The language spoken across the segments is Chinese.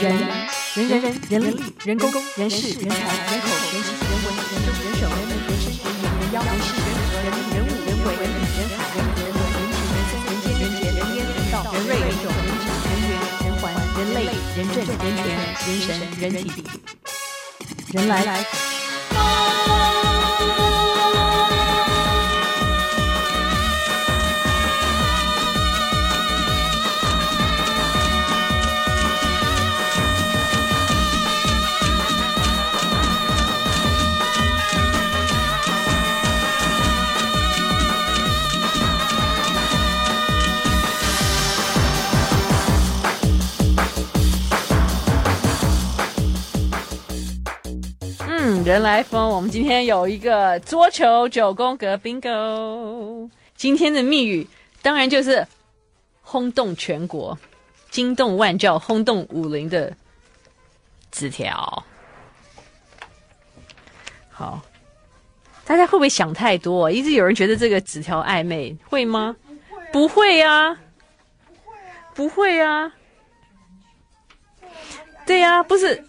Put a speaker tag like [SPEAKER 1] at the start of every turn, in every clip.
[SPEAKER 1] 人人人人人力人工人事人才人口人情人文人政人手人民人事人言人妖人事人和人人物人为人理人海人人文人情人生人间人杰人烟人道人瑞人种人质人缘人环人类人政人权人神人体。人来人来疯，我们今天有一个桌球九宫格 bingo。今天的密语当然就是轰动全国、惊动万教、轰动武林的纸条。好，大家会不会想太多？一直有人觉得这个纸条暧昧，会吗？不会啊，不会啊，对呀、不是。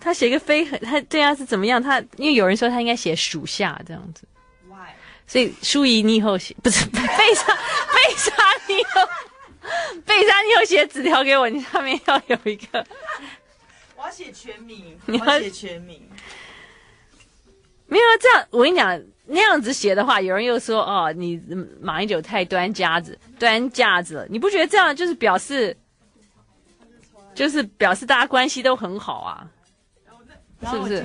[SPEAKER 1] 他写个飞很，他对啊是怎么样？他因为有人说他应该写属下这样子，Why? 所以舒仪你以后写不是贝莎贝莎你以后贝莎你以后写纸条给我，你上面要有一个，
[SPEAKER 2] 我要写全名，你要写全名，
[SPEAKER 1] 没有啊这样，我跟你讲那样子写的话，有人又说哦，你马英九太端架子端架子了，你不觉得这样就是表示就是表示大家关系都很好啊？是不是？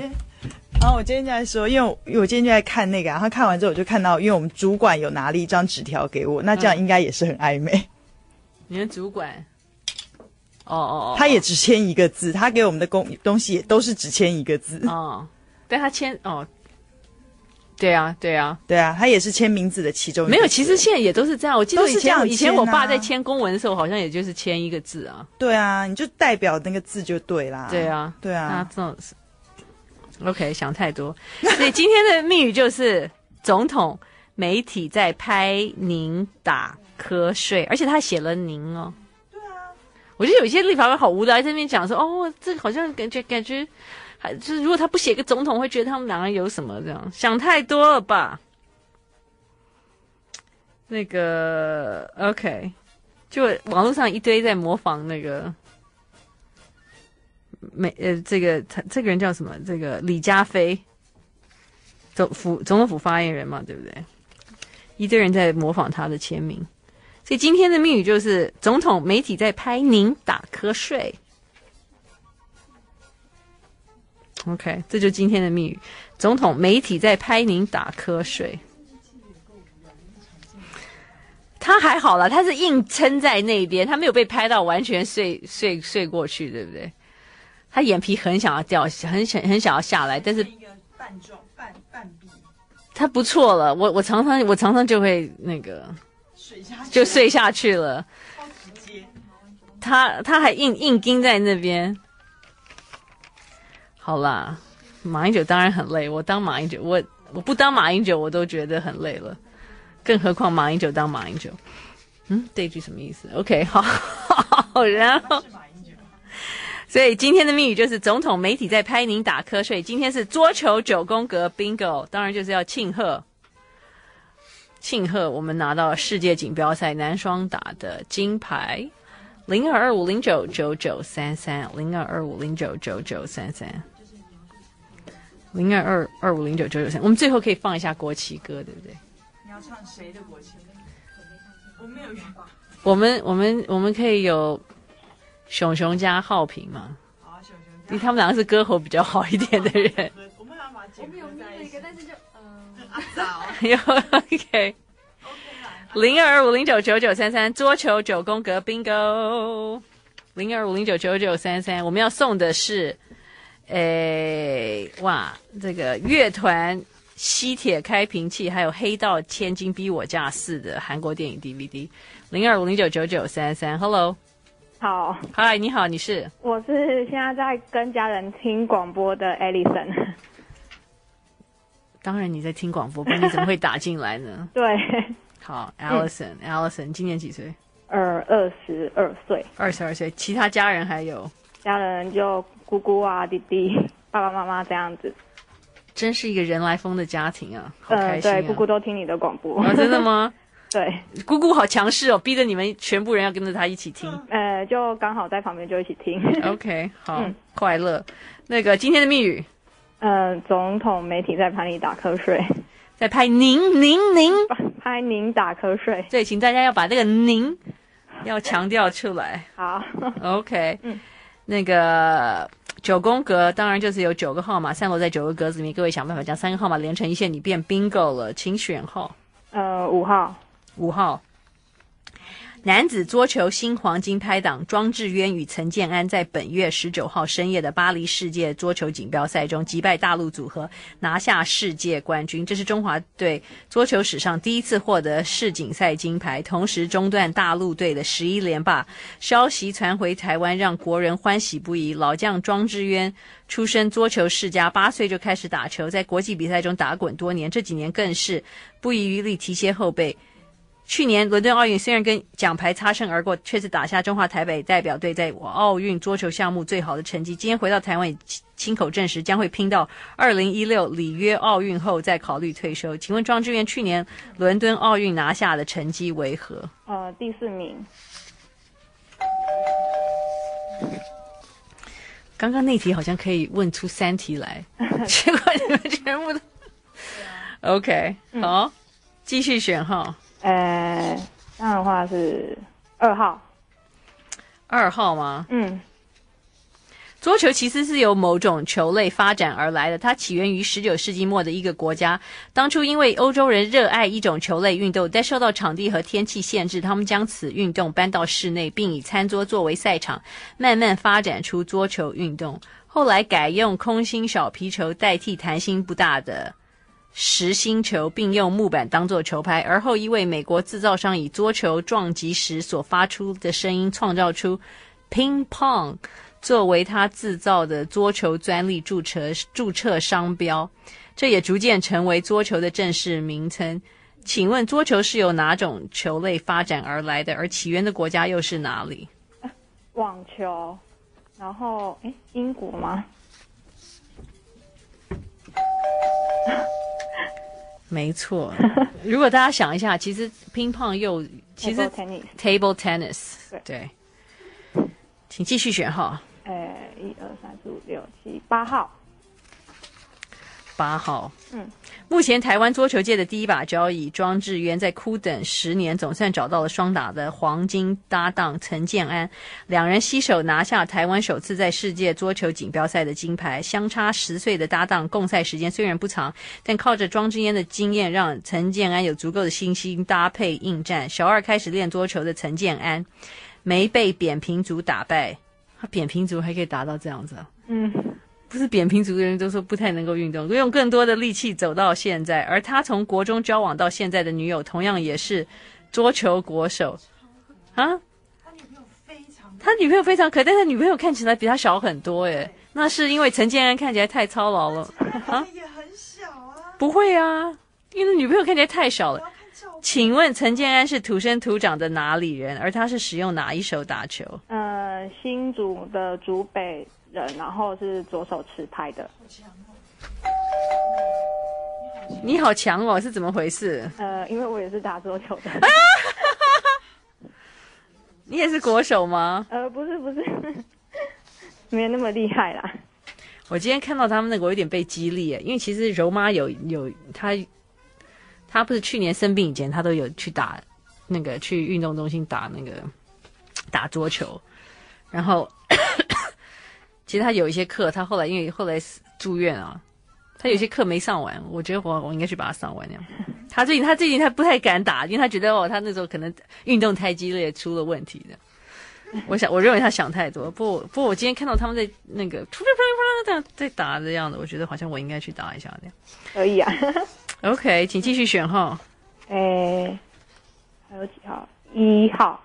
[SPEAKER 2] 然后我今天就在说，因为我，我今天就在看那个，然后看完之后我就看到，因为我们主管有拿了一张纸条给我，那这样应该也是很暧昧。嗯、
[SPEAKER 1] 你的主管？哦哦哦，
[SPEAKER 2] 他也只签一个字，他给我们的工东西也都是只签一个字。
[SPEAKER 1] 哦，但他签哦，对啊对啊
[SPEAKER 2] 对啊，他也是签名字的其中一个。
[SPEAKER 1] 没有，其实现在也都是这样。我记得以前以前我爸在签公文的时候，好像也就是签一个字啊。
[SPEAKER 2] 对啊，你就代表那个字就对啦。
[SPEAKER 1] 对啊
[SPEAKER 2] 对啊，
[SPEAKER 1] 那这种是。OK，想太多。所以今天的密语就是总统媒体在拍您打瞌睡，而且他写了您哦。
[SPEAKER 2] 对啊，
[SPEAKER 1] 我觉得有些立法委好无聊，在那边讲说哦，这好像感觉感觉还就是如果他不写个总统，会觉得他们两个有什么这样？想太多了吧？那个 OK，就网络上一堆在模仿那个。没呃，这个他这个人叫什么？这个李佳飞，总府总统府发言人嘛，对不对？一堆人在模仿他的签名，所以今天的密语就是：总统媒体在拍您打瞌睡。OK，这就今天的密语：总统媒体在拍您打瞌睡。他还好了，他是硬撑在那边，他没有被拍到完全睡睡睡过去，对不对？他眼皮很想要掉，很想很想要下来，但是
[SPEAKER 2] 半状半半闭，
[SPEAKER 1] 他不错了。我我常常我常常就会那个
[SPEAKER 2] 睡下去，
[SPEAKER 1] 就睡下去了。他他还硬硬盯在那边。好啦，马英九当然很累。我当马英九，我我不当马英九，我都觉得很累了，更何况马英九当马英九。嗯，这句什么意思？OK，好，好，然后。所以今天的密语就是总统媒体在拍您打瞌睡。今天是桌球九宫格 bingo，当然就是要庆贺，庆贺我们拿到世界锦标赛男双打的金牌。零二二五零九九九三三，零二二五零九九九三三，零二二二五零九九九三。我们最后可以放一下国旗歌，对不对？
[SPEAKER 2] 你要唱谁的国旗歌？我没有约吧。
[SPEAKER 1] 我们我们我们可以有。熊熊加浩平嘛，
[SPEAKER 2] 好啊，熊熊加，
[SPEAKER 1] 因为他们两个是歌喉比较好一点的人。
[SPEAKER 2] 我们要把我们有那一个，但是就嗯，
[SPEAKER 1] 有 OK，零二二五零九九九三三桌球九宫格 Bingo，零二五零九九九三三，我们要送的是，诶，哇，这个乐团吸铁开瓶器，还有黑道千金逼我嫁四的韩国电影 DVD，零二五零九九九三三，Hello。
[SPEAKER 3] 好，
[SPEAKER 1] 嗨，你好，你是？
[SPEAKER 3] 我是现在在跟家人听广播的 Alison。
[SPEAKER 1] 当然你在听广播，不然你怎么会打进来呢？
[SPEAKER 3] 对，
[SPEAKER 1] 好，Alison，Alison，、嗯、今年几岁？
[SPEAKER 3] 二二十二岁，
[SPEAKER 1] 二十二岁。其他家人还有？
[SPEAKER 3] 家人就姑姑啊、弟弟、爸爸妈妈这样子。
[SPEAKER 1] 真是一个人来疯的家庭啊！好开心啊！
[SPEAKER 3] 呃、对，姑姑都听你的广播。
[SPEAKER 1] 哦，真的吗？
[SPEAKER 3] 对，
[SPEAKER 1] 姑姑好强势哦，逼着你们全部人要跟着她一起听。
[SPEAKER 3] 呃，就刚好在旁边就一起听。
[SPEAKER 1] OK，好，嗯、快乐。那个今天的密语，
[SPEAKER 3] 呃，总统媒体在拍你打瞌睡，
[SPEAKER 1] 在拍您您您，
[SPEAKER 3] 拍您打瞌睡。
[SPEAKER 1] 对，请大家要把这个您要强调出来。
[SPEAKER 3] 好
[SPEAKER 1] ，OK，嗯，那个。九宫格当然就是有九个号码散落在九个格子里面，各位想办法将三个号码连成一线，你变 bingo 了，请选号。
[SPEAKER 3] 呃，五号，
[SPEAKER 1] 五号。男子桌球新黄金拍档庄智渊与陈建安在本月十九号深夜的巴黎世界桌球锦标赛中击败大陆组合，拿下世界冠军。这是中华队桌球史上第一次获得世锦赛金牌，同时中断大陆队的十一连霸。消息传回台湾，让国人欢喜不已。老将庄智渊出身桌球世家，八岁就开始打球，在国际比赛中打滚多年，这几年更是不遗余力提携后辈。去年伦敦奥运虽然跟奖牌擦身而过，却是打下中华台北代表队在奥运桌球项目最好的成绩。今天回到台湾，也亲口证实将会拼到二零一六里约奥运后再考虑退休。请问庄志渊去年伦敦奥运拿下的成绩为何？
[SPEAKER 3] 呃，第四名。
[SPEAKER 1] 刚刚那题好像可以问出三题来，结果你们全部都。OK，好，继续选号。
[SPEAKER 3] 呃，这样的话是二号，
[SPEAKER 1] 二号吗？
[SPEAKER 3] 嗯，
[SPEAKER 1] 桌球其实是由某种球类发展而来的，它起源于十九世纪末的一个国家。当初因为欧洲人热爱一种球类运动，但受到场地和天气限制，他们将此运动搬到室内，并以餐桌作为赛场，慢慢发展出桌球运动。后来改用空心小皮球代替弹性不大的。实心球，并用木板当作球拍。而后，一位美国制造商以桌球撞击时所发出的声音，创造出 “ping pong” 作为他制造的桌球专利注册注册商标。这也逐渐成为桌球的正式名称。请问，桌球是由哪种球类发展而来的？而起源的国家又是哪里？
[SPEAKER 3] 网球。然后，诶，英国吗？
[SPEAKER 1] 没错，如果大家想一下，其实乒乓又其实 table tennis，对，请继续选号。
[SPEAKER 3] 呃，一二三四五六七八号。
[SPEAKER 1] 八号，
[SPEAKER 3] 嗯，
[SPEAKER 1] 目前台湾桌球界的第一把交椅庄智渊在苦等十年，总算找到了双打的黄金搭档陈建安，两人携手拿下台湾首次在世界桌球锦标赛的金牌。相差十岁的搭档，共赛时间虽然不长，但靠着庄智渊的经验，让陈建安有足够的信心搭配应战。小二开始练桌球的陈建安，没被扁平足打败，他扁平足还可以达到这样子，
[SPEAKER 3] 嗯。
[SPEAKER 1] 不是扁平足的人都说不太能够运动，用更多的力气走到现在。而他从国中交往到现在的女友，同样也是桌球国手啊。他女朋友非常，他女朋友非常可爱，但他女朋友看起来比他小很多耶。那是因为陈建安看起来太操劳了啊。也很小啊。不会啊，因为女朋友看起来太小了。请问陈建安是土生土长的哪里人？而他是使用哪一手打球？
[SPEAKER 3] 呃，新竹的竹北。人，然后是左手持拍的。
[SPEAKER 1] 你好强哦，是怎么回事？
[SPEAKER 3] 呃，因为我也是打桌球的。
[SPEAKER 1] 你也是国手吗？
[SPEAKER 3] 呃，不是，不是，没有那么厉害啦。
[SPEAKER 1] 我今天看到他们那个，我有点被激励，因为其实柔妈有有她，她不是去年生病以前，她都有去打那个去运动中心打那个打桌球，然后。其实他有一些课，他后来因为后来住院啊，他有些课没上完。我觉得我我应该去把它上完。那样，他最近他最近他不太敢打，因为他觉得哦，他那时候可能运动太激烈出了问题的。我想我认为他想太多。不不过我今天看到他们在那个突突突突在打的样子，我觉得好像我应该去打一下那样。
[SPEAKER 3] 可以啊。
[SPEAKER 1] OK，请继续选号。
[SPEAKER 3] 诶，还有几号？一号。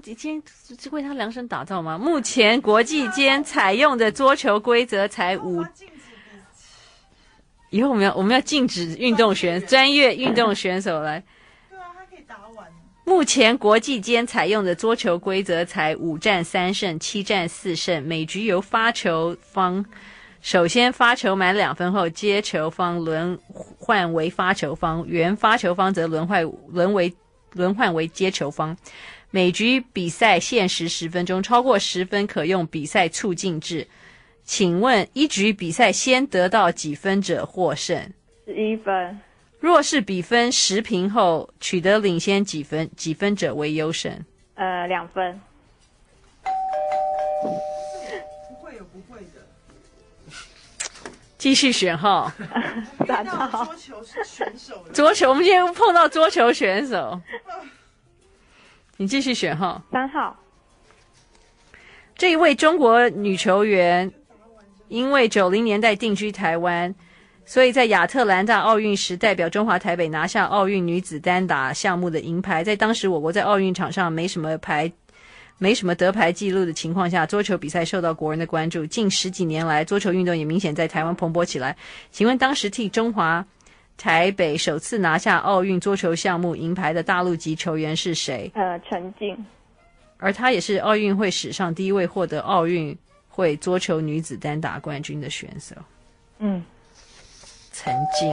[SPEAKER 1] 今天今天是为他量身打造吗？目前国际间采用的桌球规则才五。以后我们要我们要禁止运动选专业运动选手来。
[SPEAKER 2] 对啊，他可以打完。
[SPEAKER 1] 目前国际间采用的桌球规则才五战三胜、七战四胜，每局由发球方首先发球满两分后，接球方轮换为发球方，原发球方则轮换轮为轮换为接球方。每局比赛限时十分钟，超过十分可用比赛促进制。请问一局比赛先得到几分者获胜？
[SPEAKER 3] 十一分。
[SPEAKER 1] 若是比分十平后取得领先几分几分者为优胜？
[SPEAKER 3] 呃，两分。
[SPEAKER 2] 不会有不会的。
[SPEAKER 1] 继续选号。
[SPEAKER 3] 打到
[SPEAKER 2] 桌球选手。
[SPEAKER 1] 桌球，我们今天碰到桌球选手。你继续选号。
[SPEAKER 3] 三号。
[SPEAKER 1] 这一位中国女球员，因为九零年代定居台湾。所以在亚特兰大奥运时，代表中华台北拿下奥运女子单打项目的银牌。在当时我国在奥运场上没什么牌，没什么得牌记录的情况下，桌球比赛受到国人的关注。近十几年来，桌球运动也明显在台湾蓬勃起来。请问当时替中华台北首次拿下奥运桌球项目银牌的大陆籍球员是谁？
[SPEAKER 3] 呃，陈静。
[SPEAKER 1] 而她也是奥运会史上第一位获得奥运会桌球女子单打冠军的选手。
[SPEAKER 3] 嗯。
[SPEAKER 1] 陈静，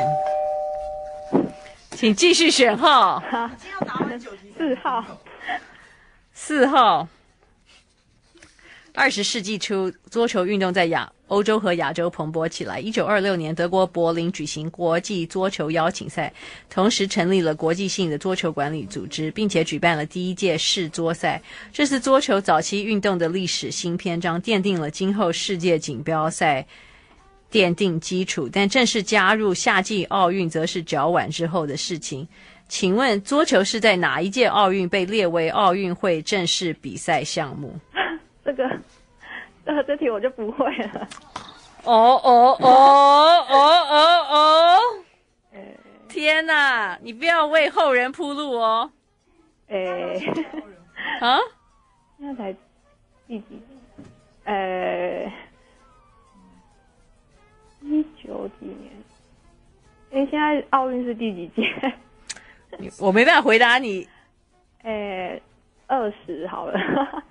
[SPEAKER 1] 请继续选号。
[SPEAKER 3] 四号，
[SPEAKER 1] 四号。二十世纪初，桌球运动在亚欧洲和亚洲蓬勃起来。一九二六年，德国柏林举行国际桌球邀请赛，同时成立了国际性的桌球管理组织，并且举办了第一届世桌赛。这是桌球早期运动的历史新篇章，奠定了今后世界锦标赛。奠定基础，但正式加入夏季奥运则是较晚之后的事情。请问桌球是在哪一届奥运被列为奥运会正式比赛项目？
[SPEAKER 3] 这个，这这题我就不会了。
[SPEAKER 1] 哦哦哦哦哦哦！天哪，你不要为后人铺路哦。
[SPEAKER 3] 哎，
[SPEAKER 1] 啊？
[SPEAKER 3] 那才第几？呃。一九几年？哎，现在奥运是第几届？
[SPEAKER 1] 我没办法回答你。
[SPEAKER 3] 哎，二十好了。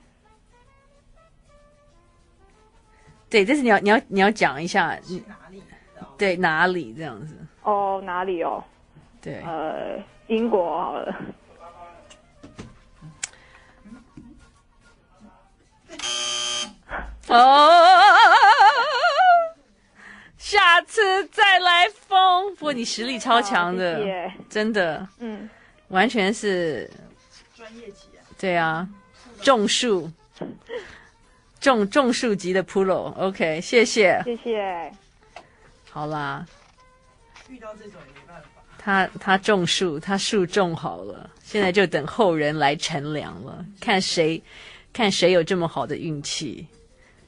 [SPEAKER 1] 对，这是你要你要你要讲一下
[SPEAKER 2] 你哪里？
[SPEAKER 1] 对，哪里这样子？
[SPEAKER 3] 哦，哪里哦？
[SPEAKER 1] 对，
[SPEAKER 3] 呃，英国好了。
[SPEAKER 1] 哦。下次再来疯，不过你实力超强的，谢谢真的，嗯，完全是专业级啊，对啊，种树，种种树级的 pro，OK，谢谢，
[SPEAKER 3] 谢谢，
[SPEAKER 1] 好啦，
[SPEAKER 2] 遇到这种也没办法，
[SPEAKER 1] 他他种树，他树种好了，现在就等后人来乘凉了，看谁看谁有这么好的运气，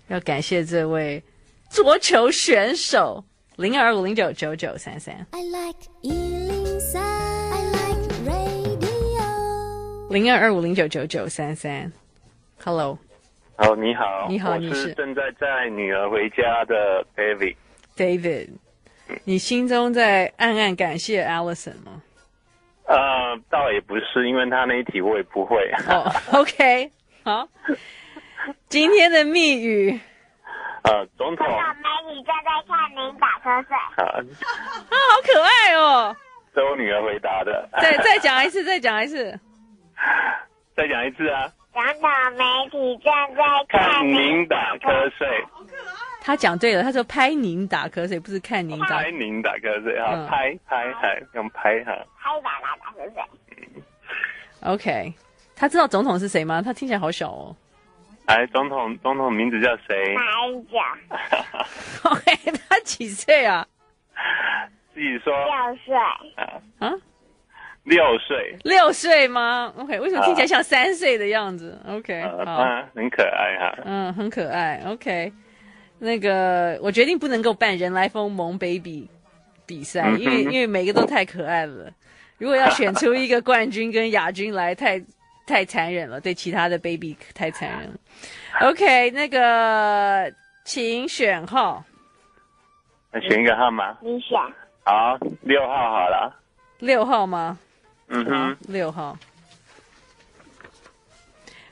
[SPEAKER 1] 要感谢这位。桌球选手零二五零九九九三三，零二二五零九九九三三，Hello，
[SPEAKER 4] 好，你好，
[SPEAKER 1] 你好，
[SPEAKER 4] 我是正在载女儿回家的 David，David，
[SPEAKER 1] 你心中在暗暗感谢 Allison 吗？
[SPEAKER 4] 呃，倒也不是，因为他那一题我也不会。
[SPEAKER 1] 哦、oh,，OK，好，今天的密语。
[SPEAKER 4] 呃，总统。
[SPEAKER 5] 美女正在看您打瞌睡。
[SPEAKER 4] 啊，
[SPEAKER 1] 啊，好可爱哦！
[SPEAKER 4] 是我女儿回答的。
[SPEAKER 1] 再再讲一次，再讲一次。
[SPEAKER 4] 再讲一次啊！
[SPEAKER 5] 总统媒体正在看您打瞌睡。
[SPEAKER 1] 他讲对了，他说拍您打瞌睡，不是看您打。
[SPEAKER 4] 拍您打瞌睡啊！拍、拍拍还用拍哈。
[SPEAKER 5] 拍打打打瞌睡。
[SPEAKER 4] 嗯。
[SPEAKER 1] OK，他知道总统是谁吗？他听起来好小哦。
[SPEAKER 4] 哎，总统，总统名字叫谁？
[SPEAKER 5] 马英九。
[SPEAKER 1] OK，他几岁啊？
[SPEAKER 4] 自己说。
[SPEAKER 5] 六岁。
[SPEAKER 4] 啊？啊？六岁。
[SPEAKER 1] 六岁吗？OK，为什么听起来像三岁的样子？OK，
[SPEAKER 4] 好、啊，很可爱哈。
[SPEAKER 1] 嗯，很可爱。OK，那个我决定不能够办人来疯萌 baby 比赛，因为因为每个都太可爱了。如果要选出一个冠军跟亚军来，太。太残忍了，对其他的 baby 太残忍了。OK，那个，请选号。
[SPEAKER 4] 那选一个号码。
[SPEAKER 5] 你选。
[SPEAKER 4] 好，六号好了。
[SPEAKER 1] 六号吗？
[SPEAKER 4] 嗯哼，
[SPEAKER 1] 六号。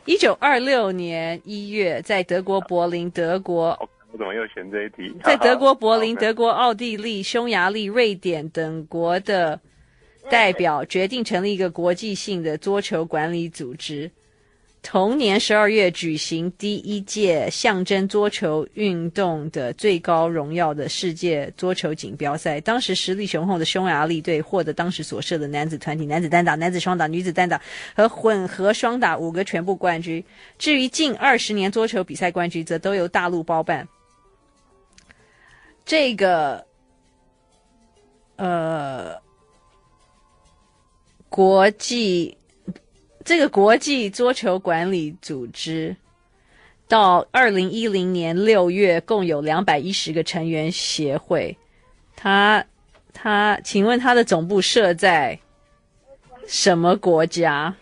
[SPEAKER 1] 一九二六年一月，在德国柏林，德国。
[SPEAKER 4] 我怎么又选这一题？
[SPEAKER 1] 在德国柏林、德国奥地利、匈牙利、瑞典等国的代表决定成立一个国际性的桌球管理组织。同年十二月举行第一届象征桌球运动的最高荣耀的世界桌球锦标赛，当时实力雄厚的匈牙利队获得当时所设的男子团体、男子单打、男子双打、女子单打和混合双打五个全部冠军。至于近二十年桌球比赛冠军，则都由大陆包办。这个，呃，国际。这个国际桌球管理组织到二零一零年六月，共有两百一十个成员协会。他他，请问他的总部设在什么国家？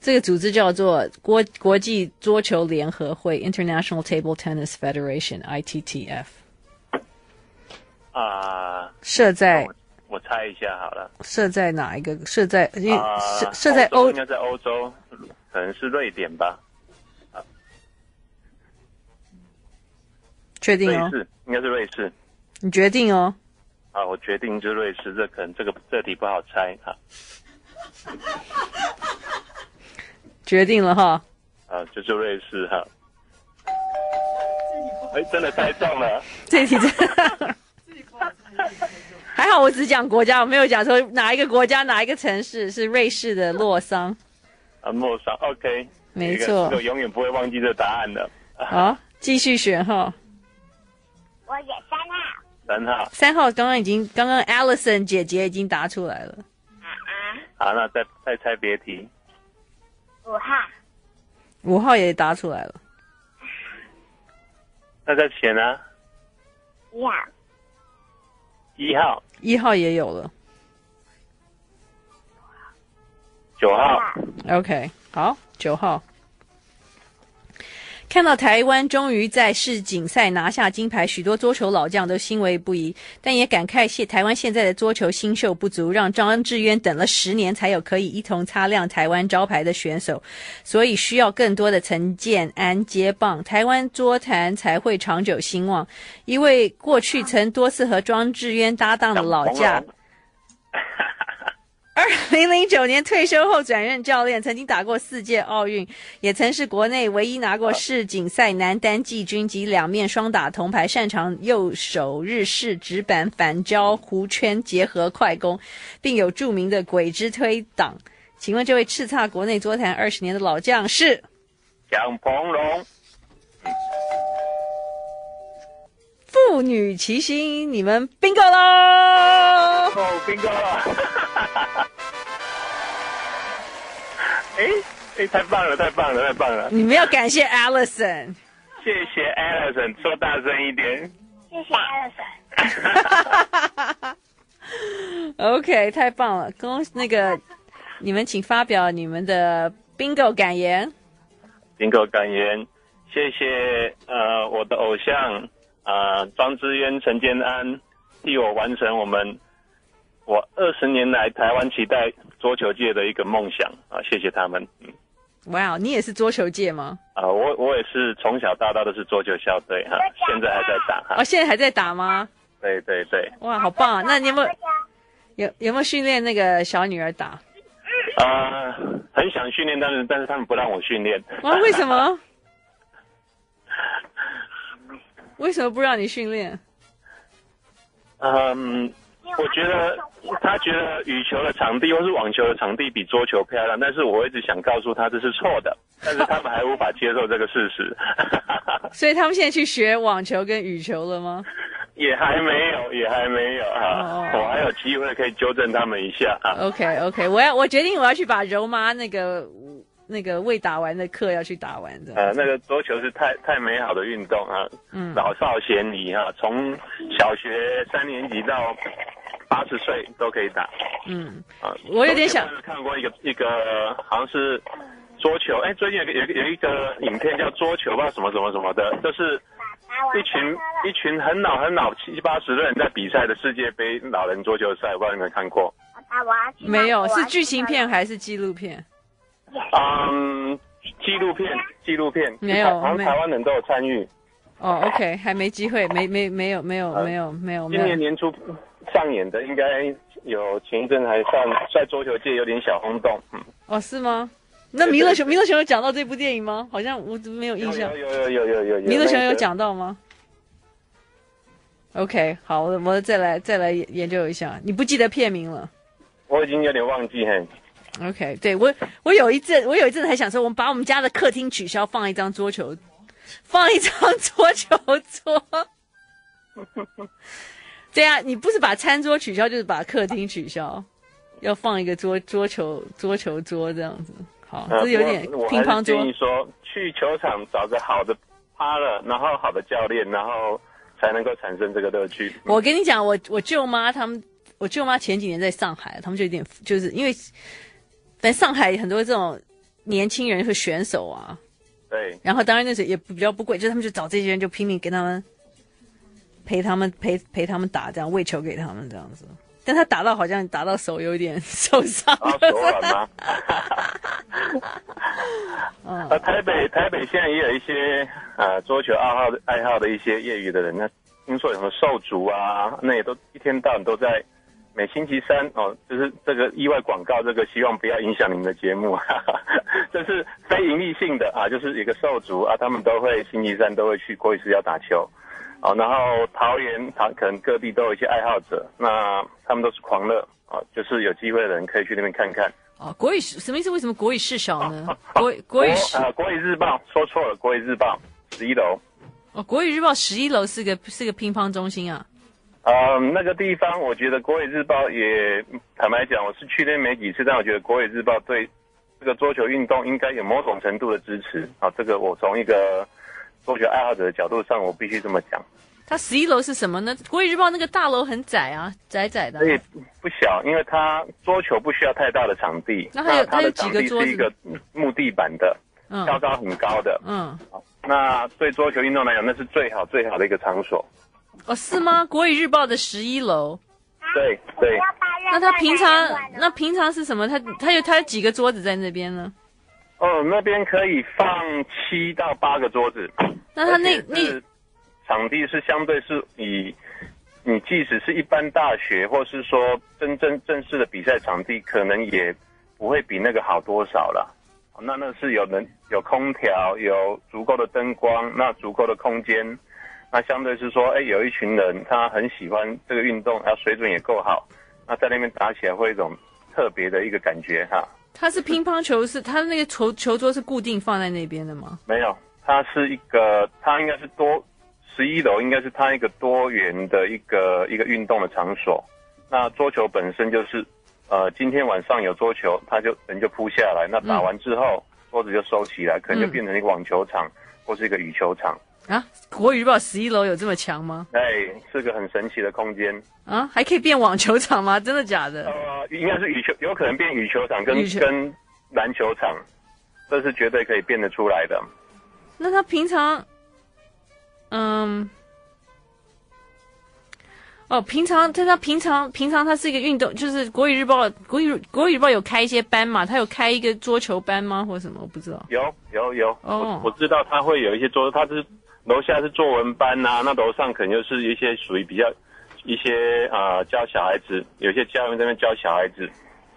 [SPEAKER 1] 这个组织叫做国国际桌球联合会 （International Table Tennis Federation，ITTF）。
[SPEAKER 4] 啊，
[SPEAKER 1] 设在。
[SPEAKER 4] 我猜一下好了，
[SPEAKER 1] 设在哪一个？设在因为设设、
[SPEAKER 4] 呃、
[SPEAKER 1] 在欧，
[SPEAKER 4] 应该在欧洲，可能是瑞典吧。
[SPEAKER 1] 确定哦？
[SPEAKER 4] 瑞士应该是瑞士。
[SPEAKER 1] 你决定哦？
[SPEAKER 4] 啊，我决定就是瑞士。这可能这个这题不好猜哈。
[SPEAKER 1] 决定了哈。
[SPEAKER 4] 啊，就是瑞士哈。哎，真的猜中了。
[SPEAKER 1] 这题真的。还好我只讲国家，我没有讲说哪一个国家哪一个城市是瑞士的洛桑。
[SPEAKER 4] 啊，洛桑，OK，
[SPEAKER 1] 没错，
[SPEAKER 4] 我永远不会忘记这答案的。
[SPEAKER 1] 好，继续选哈。
[SPEAKER 5] 我选三号。
[SPEAKER 4] 三号。
[SPEAKER 1] 三号刚刚已经，刚刚 Allison 姐姐已经答出来了。
[SPEAKER 5] 啊啊。
[SPEAKER 4] 好，那再再猜别题。
[SPEAKER 5] 五号。
[SPEAKER 1] 五号也答出来了。
[SPEAKER 4] 那再选呢？
[SPEAKER 5] 一号。
[SPEAKER 4] 一号，
[SPEAKER 1] 一号也有了，
[SPEAKER 4] 九号
[SPEAKER 1] ，OK，好，九号。看到台湾终于在世锦赛拿下金牌，许多桌球老将都欣慰不已，但也感慨现台湾现在的桌球新秀不足，让张智渊等了十年才有可以一同擦亮台湾招牌的选手，所以需要更多的陈建安接棒，台湾桌坛才会长久兴旺。一位过去曾多次和庄智渊搭档的老将。二零零九年退休后转任教练，曾经打过四届奥运，也曾是国内唯一拿过世锦赛男单季军及两面双打铜牌，擅长右手日式直板反胶弧圈结合快攻，并有著名的鬼之推挡。请问这位叱咤国内桌坛二十年的老将是？
[SPEAKER 4] 蒋鹏龙。
[SPEAKER 1] 父女齐心，你们 bingo 喽！
[SPEAKER 4] 哦，bingo 了！哎哎，太棒了，太棒了，太棒了！
[SPEAKER 1] 你们要感谢 Allison。
[SPEAKER 4] 谢谢 Allison，说大声一点。
[SPEAKER 5] 谢谢 Allison。
[SPEAKER 1] OK，太棒了！恭喜那个，你们请发表你们的 bingo 感言。
[SPEAKER 4] bingo 感言，谢谢呃我的偶像。啊，庄之渊、陈建安替我完成我们我二十年来台湾期待桌球界的一个梦想啊！谢谢他们。嗯，
[SPEAKER 1] 哇，wow, 你也是桌球界吗？啊，
[SPEAKER 4] 我我也是从小到大都是桌球校队哈，现在还在打哈。
[SPEAKER 1] 哦，现在还在打吗？
[SPEAKER 4] 对对对。
[SPEAKER 1] 哇，好棒啊！那你有没有有有没有训练那个小女儿打？
[SPEAKER 4] 啊，很想训练，但是但是他们不让我训练。
[SPEAKER 1] 哇，为什么？为什么不让你训练？
[SPEAKER 4] 嗯，我觉得他觉得羽球的场地或是网球的场地比桌球漂亮，但是我一直想告诉他这是错的，但是他们还无法接受这个事实。
[SPEAKER 1] 所以他们现在去学网球跟羽球了吗？
[SPEAKER 4] 也还没有，也还没有啊，oh. 我还有机会可以纠正他们一下啊。
[SPEAKER 1] OK OK，我要我决定我要去把柔妈那个。那个未打完的课要去打完的。
[SPEAKER 4] 呃，那个桌球是太太美好的运动啊，嗯，老少咸宜啊，从小学三年级到八十岁都可以打。
[SPEAKER 1] 嗯，啊，我有点想
[SPEAKER 4] 看过一个一个好像是桌球，哎，最近有有有一个影片叫桌球，不知道什么什么什么的，就是一群一群很老很老七八十的人在比赛的世界杯老人桌球赛，我不知道你们看过。
[SPEAKER 1] 没有，是剧情片还是纪录片？
[SPEAKER 4] 嗯，纪录片，纪录片，
[SPEAKER 1] 没有，
[SPEAKER 4] 好像台湾人都有参与。
[SPEAKER 1] 哦，OK，还没机会，没没没有没有没有没有。
[SPEAKER 4] 今年年初上演的，应该有前一阵还算在桌球界有点小轰动。嗯，
[SPEAKER 1] 哦，是吗？那弥勒熊，弥勒熊有讲到这部电影吗？好像我怎么没有印象？
[SPEAKER 4] 有有有有有有有。
[SPEAKER 1] 弥勒熊有讲到吗？OK，好，我我再来再来研究一下。你不记得片名了？
[SPEAKER 4] 我已经有点忘记嘿。
[SPEAKER 1] OK，对我我有一阵我有一阵还想说，我们把我们家的客厅取消，放一张桌球，放一张桌球桌。对啊，你不是把餐桌取消，就是把客厅取消，要放一个桌桌球桌球桌这样子。好，这有点乒乓桌。
[SPEAKER 4] 我建议说，去球场找个好的 partner，然后好的教练，然后才能够产生这个乐趣。
[SPEAKER 1] 我跟你讲，我我舅妈他们，我舅妈前几年在上海，他们就有点就是因为。在上海很多这种年轻人和选手啊，
[SPEAKER 4] 对，
[SPEAKER 1] 然后当然那时候也比较不贵，就他们就找这些人就拼命给他们陪他们陪陪他们打，这样喂球给他们这样子。但他打到好像打到手有点 受伤，
[SPEAKER 4] 啊，手软吗？嗯，呃，台北台北现在也有一些呃桌球爱好爱好的一些业余的人，那听说有什么兽族啊，那也都一天到晚都在。每星期三哦，就是这个意外广告，这个希望不要影响您的节目，哈哈，这是非盈利性的啊，就是一个兽族啊，他们都会星期三都会去国语日报打球，哦，然后桃园桃可能各地都有一些爱好者，那他们都是狂热啊，就是有机会的人可以去那边看看。
[SPEAKER 1] 哦，国语什么意思？为什么国语事小呢？国国语
[SPEAKER 4] 啊，国语日报说错了，国语日报十一楼。
[SPEAKER 1] 哦，国语日报十一楼是个是个乒乓中心啊。
[SPEAKER 4] 呃，那个地方，我觉得国语日报也坦白讲，我是去那没几次，但我觉得国语日报对这个桌球运动应该有某种程度的支持。啊，这个我从一个桌球爱好者的角度上，我必须这么讲。
[SPEAKER 1] 它十一楼是什么呢？国语日报那个大楼很窄啊，窄窄的。
[SPEAKER 4] 所以，不小，因为它桌球不需要太大的场地。
[SPEAKER 1] 那还有
[SPEAKER 4] 它的场地是一个木地板的，嗯，高高很高的，
[SPEAKER 1] 嗯。
[SPEAKER 4] 那对桌球运动来讲，那是最好最好的一个场所。
[SPEAKER 1] 哦，是吗？国语日报的十一楼。
[SPEAKER 4] 对对。
[SPEAKER 1] 那他平常那平常是什么？他他有他有几个桌子在那边呢？
[SPEAKER 4] 哦，那边可以放七到八个桌子。
[SPEAKER 1] 那他那那
[SPEAKER 4] 场地是相对是以你即使是一般大学，或是说真正正式的比赛场地，可能也不会比那个好多少了。那那是有能有空调，有足够的灯光，那足够的空间。那相对是说，哎，有一群人他很喜欢这个运动，然后水准也够好，那在那边打起来会有一种特别的一个感觉哈。
[SPEAKER 1] 它是乒乓球，是它那个球球桌是固定放在那边的吗？
[SPEAKER 4] 没有，它是一个，它应该是多十一楼，应该是它一个多元的一个一个运动的场所。那桌球本身就是，呃，今天晚上有桌球，他就人就铺下来，那打完之后，嗯、桌子就收起来，可能就变成一个网球场、嗯、或是一个羽球场。
[SPEAKER 1] 啊，国语日报十一楼有这么强吗？
[SPEAKER 4] 哎，是个很神奇的空间
[SPEAKER 1] 啊，还可以变网球场吗？真的假的？
[SPEAKER 4] 呃，应该是羽球，有可能变羽球场跟跟篮球场，这是绝对可以变得出来的。
[SPEAKER 1] 那他平常，嗯，哦，平常他他平常平常他是一个运动，就是国语日报国语国语日报有开一些班嘛？他有开一个桌球班吗？或者什么？我不知道。
[SPEAKER 4] 有有有，哦，我我知道他会有一些桌，他是。楼下是作文班呐、啊，那楼上可能就是一些属于比较一些啊、呃、教小孩子，有些教员在那边教小孩子，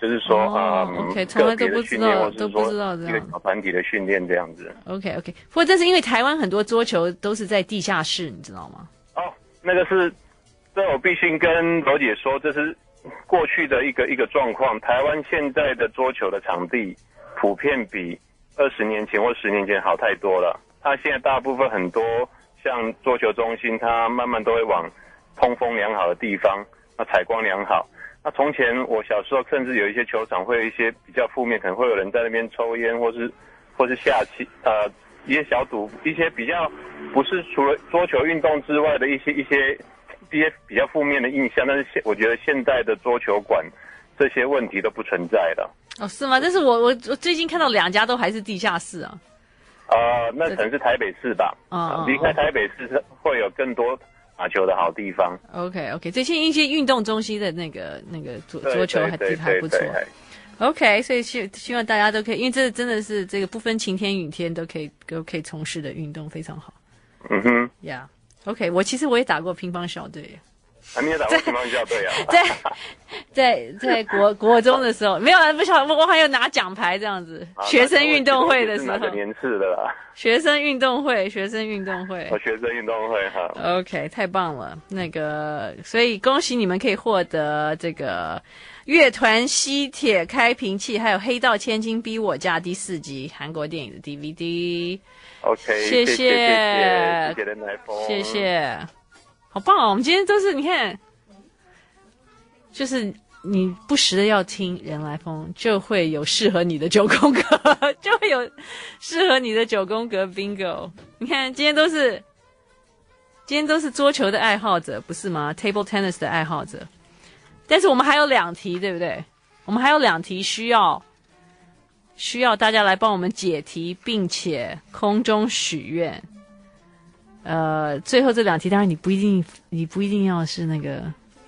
[SPEAKER 4] 就是说啊，个别的训练，或者说一个小团体的训练这样子。
[SPEAKER 1] OK OK，不过这是因为台湾很多桌球都是在地下室，你知道吗？
[SPEAKER 4] 哦，那个是，这我必须跟罗姐说，这是过去的一个一个状况。台湾现在的桌球的场地普遍比二十年前或十年前好太多了。那现在大部分很多像桌球中心，它慢慢都会往通风良好的地方，那采光良好。那从前我小时候，甚至有一些球场会有一些比较负面，可能会有人在那边抽烟，或是或是下棋，呃，一些小赌，一些比较不是除了桌球运动之外的一些一些一些比较负面的印象。但是现我觉得现在的桌球馆这些问题都不存在了。
[SPEAKER 1] 哦，是吗？但是我我我最近看到两家都还是地下室啊。
[SPEAKER 4] 呃，那可能是台北市吧。啊，离开台北市会有更多打球的好地方。
[SPEAKER 1] OK OK，这些一些运动中心的那个那个桌桌球还还不错。OK，所以希希望大家都可以，因为这真的是这个不分晴天雨天都可以都可以从事的运动，非常好。
[SPEAKER 4] 嗯哼
[SPEAKER 1] ，Yeah，OK，我其实我也打过乒乓小队。
[SPEAKER 4] 啊，你也打过乒乓球队啊？
[SPEAKER 1] 在在在国国中的时候，没有啊，不晓得，我还有拿奖牌这样子。学生运动会的时候。哪个
[SPEAKER 4] 年次的啦？
[SPEAKER 1] 学生运动会，学生运动会。
[SPEAKER 4] 哦，学生运动会哈。
[SPEAKER 1] OK，太棒了。那个，所以恭喜你们可以获得这个乐团吸铁开瓶器，还有《黑道千金逼我嫁》第四集韩国电影的 DVD。
[SPEAKER 4] OK，
[SPEAKER 1] 谢谢，谢谢，
[SPEAKER 4] 谢谢人来疯，
[SPEAKER 1] 谢谢。好棒哦！我们今天都是你看，就是你不时的要听人来疯，就会有适合你的九宫格，就会有适合你的九宫格 bingo。你看今天都是，今天都是桌球的爱好者，不是吗？Table tennis 的爱好者。但是我们还有两题，对不对？我们还有两题需要需要大家来帮我们解题，并且空中许愿。呃，最后这两题，当然你不一定，你不一定要是那个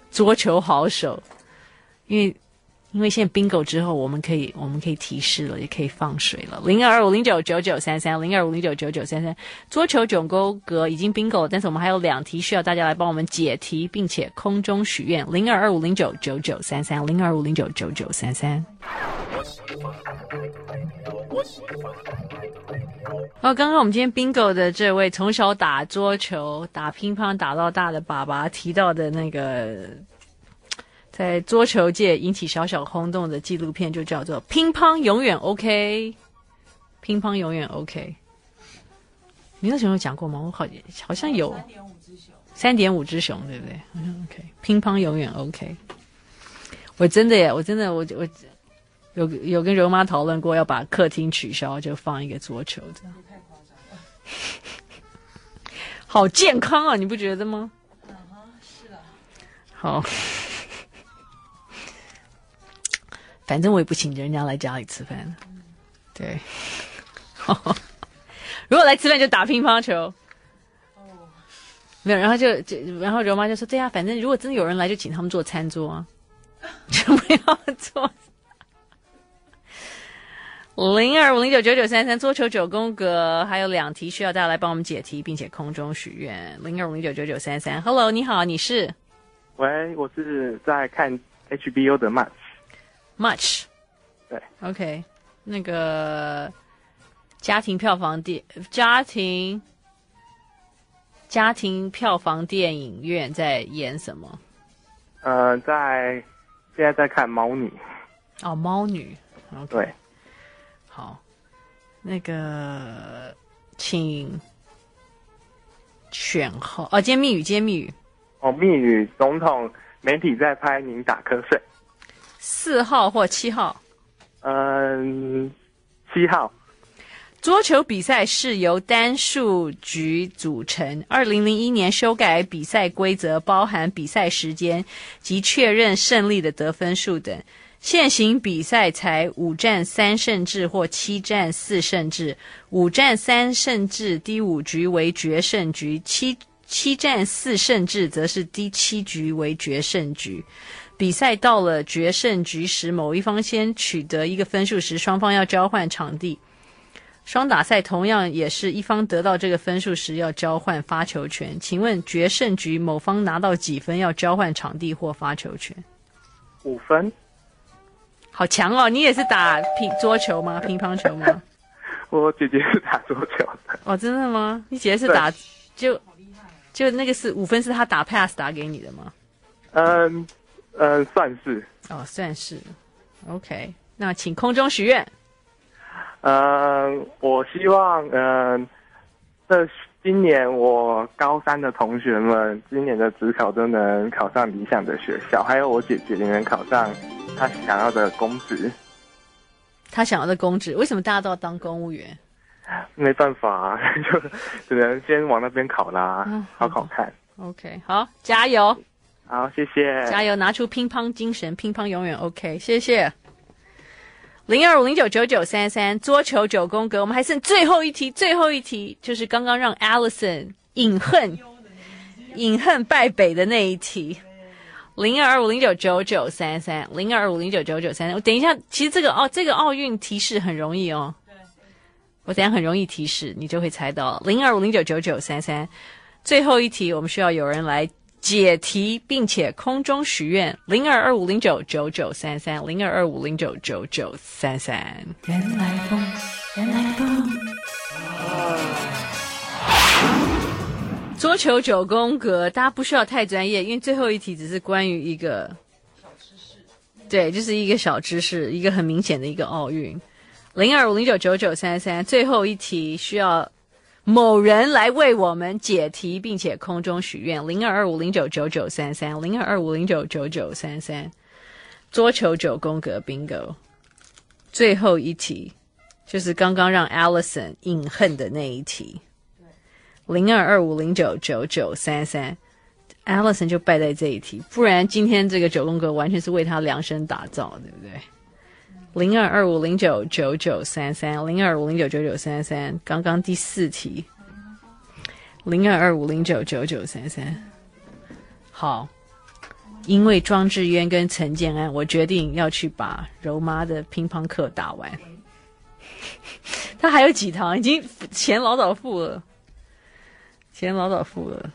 [SPEAKER 1] 桌球好手，因为因为现在 bingo 之后，我们可以我们可以提示了，也可以放水了。零二五零九九九三三，零二五零九九九三三，桌球九宫格已经 bingo 了，但是我们还有两题需要大家来帮我们解题，并且空中许愿。零二二五零九九九三三，零二五零九九九三三。哦，刚刚我们今天 bingo 的这位从小打桌球、打乒乓打到大的爸爸提到的那个，在桌球界引起小小轰动的纪录片，就叫做《乒乓永远 OK》。乒乓永远 OK。你那时候有讲过吗？我好好像有。三点五只熊。三点五只熊，对不对？好像 OK。乒乓永远 OK。我真的耶，我真的，我我。有有跟柔妈讨论过，要把客厅取消，就放一个桌球这样。太夸张了，好健康啊，你不觉得吗？是的。好，反正我也不请人家来家里吃饭。嗯、对，如果来吃饭就打乒乓球。哦。没有，然后就就然后柔妈就说：“对啊，反正如果真的有人来，就请他们坐餐桌啊，就不要坐。”零二五零九九九三三，桌球九宫格，还有两题需要大家来帮我们解题，并且空中许愿。零二五零九九九三三，Hello，你好，你是？
[SPEAKER 6] 喂，我是在看 HBO 的 Much。
[SPEAKER 1] Much。
[SPEAKER 6] 对
[SPEAKER 1] ，OK，那个家庭票房电家庭家庭票房电影院在演什么？
[SPEAKER 6] 呃，在现在在看猫女。
[SPEAKER 1] 哦，猫女。Okay.
[SPEAKER 6] 对。
[SPEAKER 1] 好，那个，请选号哦。今天密语，今天密语
[SPEAKER 6] 哦。密语，总统媒体在拍，您打瞌睡。
[SPEAKER 1] 四号或七号？
[SPEAKER 6] 嗯，七号。
[SPEAKER 1] 桌球比赛是由单数局组成。二零零一年修改比赛规则，包含比赛时间及确认胜利的得分数等。现行比赛才五战三胜制或七战四胜制，五战三胜制第五局为决胜局，七七战四胜制则是第七局为决胜局。比赛到了决胜局时，某一方先取得一个分数时，双方要交换场地。双打赛同样也是一方得到这个分数时要交换发球权。请问决胜局某方拿到几分要交换场地或发球权？
[SPEAKER 6] 五分。
[SPEAKER 1] 好强哦！你也是打乒桌球吗？乒乓球吗？
[SPEAKER 6] 我姐姐是打桌球的。
[SPEAKER 1] 哦，真的吗？你姐姐是打就就那个是五分是她打 pass 打给你的吗？
[SPEAKER 6] 嗯嗯，算是。
[SPEAKER 1] 哦，算是。OK，那请空中许愿。
[SPEAKER 6] 嗯，我希望嗯，这今年我高三的同学们今年的职考都能考上理想的学校，还有我姐姐也能考上。她想要的公职，
[SPEAKER 1] 他想要的公职，为什么大家都要当公务员？
[SPEAKER 6] 没办法啊，就只能先往那边考啦，嗯、好考看。
[SPEAKER 1] OK，好，加油！
[SPEAKER 6] 好，谢谢。
[SPEAKER 1] 加油，拿出乒乓精神，乒乓永远 OK。谢谢。零二五零九九九三三，桌球九宫格，我们还剩最后一题，最后一题就是刚刚让 Allison 饮恨饮恨败北的那一题。零二二五零九九九三三，零二二五零九九九三三。我等一下，其实这个奥这个奥运提示很容易哦。我等下很容易提示，你就会猜到。零二五零九九九三三，最后一题，我们需要有人来解题，并且空中许愿。零二二五零九九九三三，零二二五零九九九三三。原来风，原来风。桌球九宫格，大家不需要太专业，因为最后一题只是关于一个小知识。对，就是一个小知识，一个很明显的一个奥运。零二五零九九九三三，最后一题需要某人来为我们解题，并且空中许愿。零二二五零九九九三三，零二二五零九九九三三，桌球九宫格 bingo，最后一题就是刚刚让 Alison 饮恨的那一题。零二二五零九九九三三 Alison 就败在这一题，不然今天这个九宫格完全是为他量身打造，对不对？零二二五零九九九三三，零二五零九九九三三，刚刚第四题，零二二五零九九九三三，好，因为庄智渊跟陈建安，我决定要去把柔妈的乒乓课打完。他还有几堂，已经钱老早付了。钱老早付了。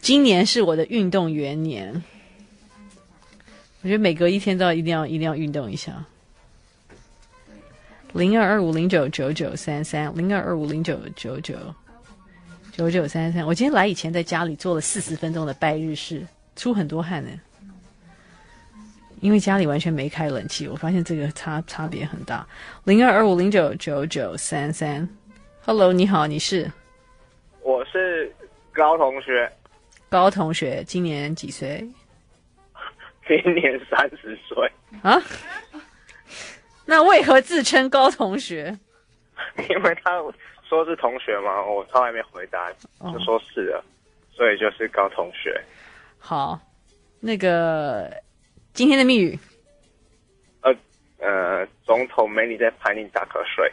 [SPEAKER 1] 今年是我的运动元年，我觉得每隔一天都要一定要一定要运动一下。零二二五零九九九三三，零二二五零九九九九九三三。我今天来以前在家里做了四十分钟的拜日式，出很多汗呢。因为家里完全没开冷气，我发现这个差差别很大。零二二五零九九九三三，Hello，你好，你是？
[SPEAKER 7] 我是高同学，
[SPEAKER 1] 高同学今年几岁？
[SPEAKER 7] 今年三十岁
[SPEAKER 1] 啊？那为何自称高同学？
[SPEAKER 7] 因为他说是同学嘛，我从来没回答，就说是的，哦，所以就是高同学。
[SPEAKER 1] 好，那个今天的密语，
[SPEAKER 7] 呃呃，总统没你在盘里打瞌睡。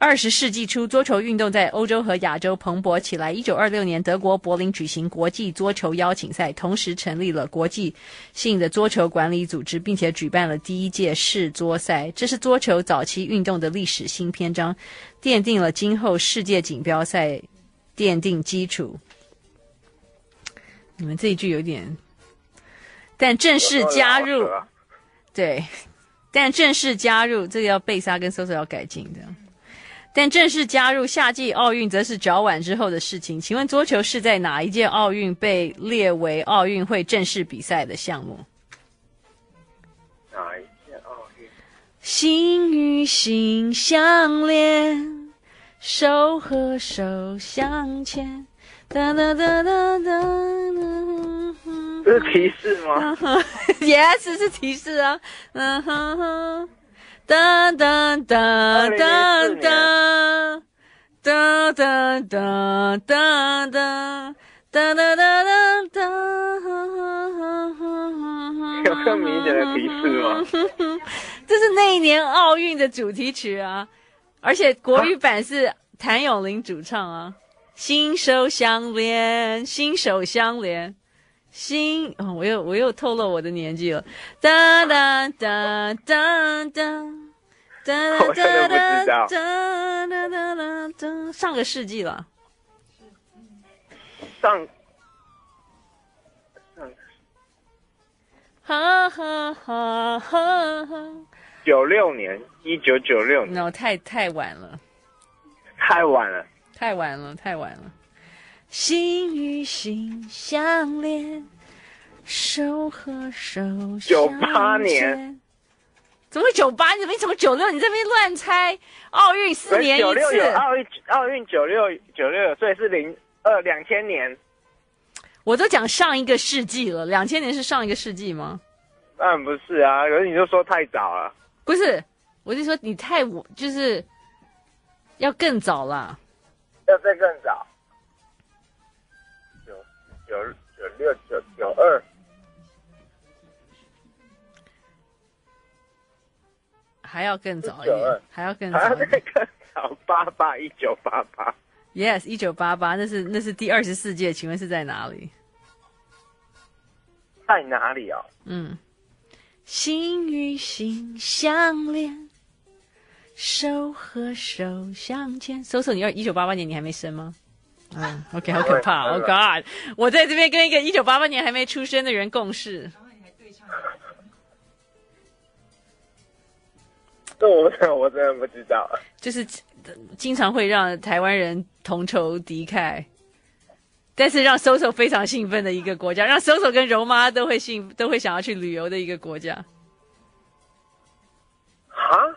[SPEAKER 1] 二十世纪初，桌球运动在欧洲和亚洲蓬勃起来。一九二六年，德国柏林举行国际桌球邀请赛，同时成立了国际性的桌球管理组织，并且举办了第一届世桌赛。这是桌球早期运动的历史新篇章，奠定了今后世界锦标赛奠定基础。你们这一句有点，但正式加入，对，但正式加入这个要贝莎跟 Soso 要改进的。但正式加入夏季奥运，则是较晚之后的事情。请问桌球是在哪一届奥运被列为奥运会正式比赛的项目？
[SPEAKER 7] 哪一届奥运？
[SPEAKER 1] 心与心相连，手和手相牵。哒哒哒哒哒。
[SPEAKER 7] 这是提示吗？
[SPEAKER 1] Yes，是提示啊。嗯哼哼。哒哒哒哒哒哒哒哒哒哒哒哒哒哒哒。
[SPEAKER 7] 有更明显的提示吗？
[SPEAKER 1] 这是那一年奥运的主题曲啊，而且国语版是谭咏麟主唱啊。心手相连，心手相连。心，哦，我又我又透露我的年纪了。哒哒哒哒哒，哒哒哒哒哒哒哒，上个世纪了。
[SPEAKER 7] 上上，
[SPEAKER 1] 哈哈哈哈哈。
[SPEAKER 7] 九六年，一九九六年。
[SPEAKER 1] No，太太晚了，
[SPEAKER 7] 太晚了，
[SPEAKER 1] 太晚了，太晚了。心与心相连，手和手相牵。
[SPEAKER 7] 九八年？
[SPEAKER 1] 怎么九八？你怎么从九六？你这边乱猜？奥运四年一次。
[SPEAKER 7] 九六有奥运，奥运九六九六，所以是零二两千年。
[SPEAKER 1] 我都讲上一个世纪了，两千年是上一个世纪吗？
[SPEAKER 7] 当然不是啊，可是你就说太早了。
[SPEAKER 1] 不是，我就说你太就是要更早了，
[SPEAKER 7] 要再更早。九九六九九二，
[SPEAKER 1] 还要更早一点，还要更早，
[SPEAKER 7] 还要再更早，八八一九八八
[SPEAKER 1] ，yes，一九八八，那是那是第二十四届，请问是在哪里？
[SPEAKER 7] 在哪里啊？
[SPEAKER 1] 嗯，心与心相连，手和手相牵。搜搜，你要一九八八年你还没生吗？嗯，OK，好可怕，Oh God！我在这边跟一个一九八八年还没出生的人共事。
[SPEAKER 7] 我我真的不知道。
[SPEAKER 1] 就是经常会让台湾人同仇敌忾。但是让 SoSo 非常兴奋的一个国家，让 SoSo 跟柔妈都会兴都会想要去旅游的一个国家。
[SPEAKER 7] 哈？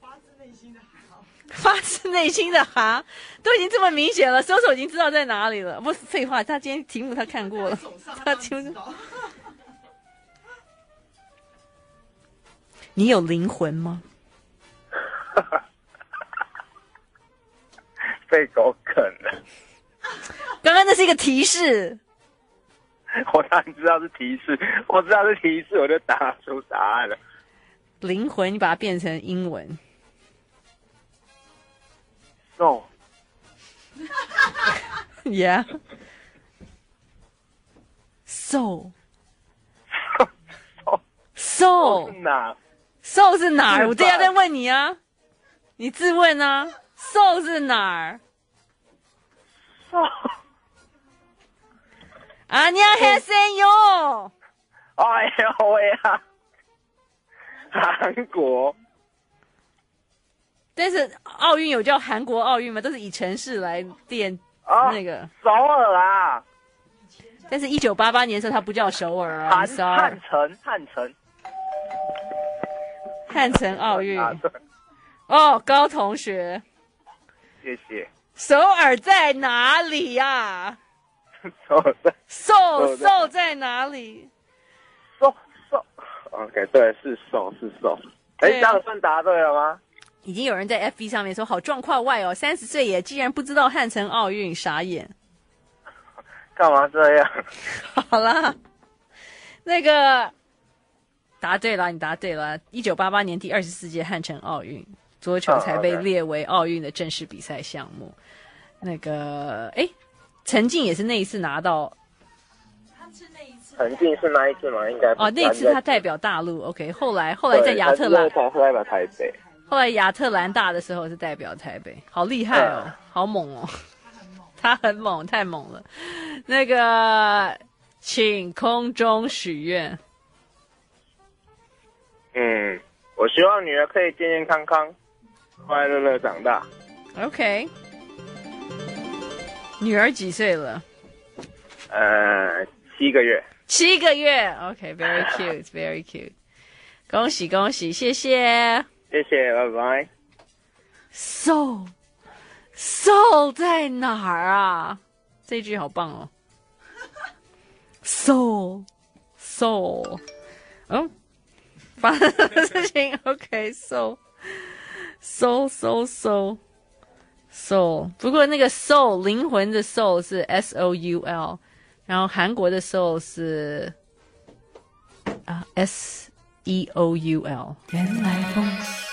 [SPEAKER 2] 发自内心的哈，
[SPEAKER 1] 发自内心的哈，都已经这么明显了，SoSo 已经知道在哪里了。不是废话，他今天题目他看过了，他听不你有灵魂吗？
[SPEAKER 7] 被狗啃了。
[SPEAKER 1] 刚刚那是一个提示，
[SPEAKER 7] 我当然知道是提示，我知道是提示，我就答出答案了。
[SPEAKER 1] 灵魂，你把它变成英文
[SPEAKER 7] ，soul，yeah，soul
[SPEAKER 1] soul，soul
[SPEAKER 7] 是哪
[SPEAKER 1] ？soul 是哪儿？我这样在问你啊，你自问啊，soul 是哪儿？soul。啊，你要喊声哟！
[SPEAKER 7] 哎呦喂呀，韩国。
[SPEAKER 1] 但是奥运有叫韩国奥运吗？都是以城市来垫那个。
[SPEAKER 7] 首尔啊！
[SPEAKER 1] 但是，一九八八年的时候，它不叫首尔啊。
[SPEAKER 7] 汉汉城，汉城。
[SPEAKER 1] 汉城奥运。哦，高同学。
[SPEAKER 7] 谢谢。
[SPEAKER 1] 首尔在哪里呀？
[SPEAKER 7] 瘦在
[SPEAKER 1] 瘦瘦在哪里？
[SPEAKER 7] 瘦瘦，OK，对，是瘦是瘦。哎，这样算答对了吗？
[SPEAKER 1] 已经有人在 FB 上面说好状况外哦，三十岁也竟然不知道汉城奥运，傻眼。
[SPEAKER 7] 干嘛这样？
[SPEAKER 1] 好啦，那个答对了，你答对了。一九八八年第二十四届汉城奥运，桌球才被列为奥运的正式比赛项目。那个，哎。陈静也是那一次拿到，
[SPEAKER 7] 陈静是那一次吗？应该
[SPEAKER 1] 哦，那次他代表大陆，OK。后来后来在亚特兰，
[SPEAKER 7] 他代表台北。
[SPEAKER 1] 后来亚特兰大的时候是代表台北，好厉害哦，嗯、好猛哦，他很猛，太猛了。那个，请空中许愿。
[SPEAKER 7] 嗯，我希望女儿可以健健康康、快快乐乐长大。
[SPEAKER 1] OK。女儿几岁了？
[SPEAKER 7] 呃，七个月。
[SPEAKER 1] 七个月，OK，very cute，very cute。恭喜恭喜，谢谢，
[SPEAKER 7] 谢谢，拜拜。
[SPEAKER 1] Soul Soul 在哪儿啊？这句好棒哦。Soul Soul，嗯，发生什么事情？OK，Soul Soul Soul Soul。soul，不过那个 soul 灵魂的 soul 是 S O U L，然后韩国的 soul 是啊 S E O U L。原来风，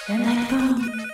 [SPEAKER 1] 原来风。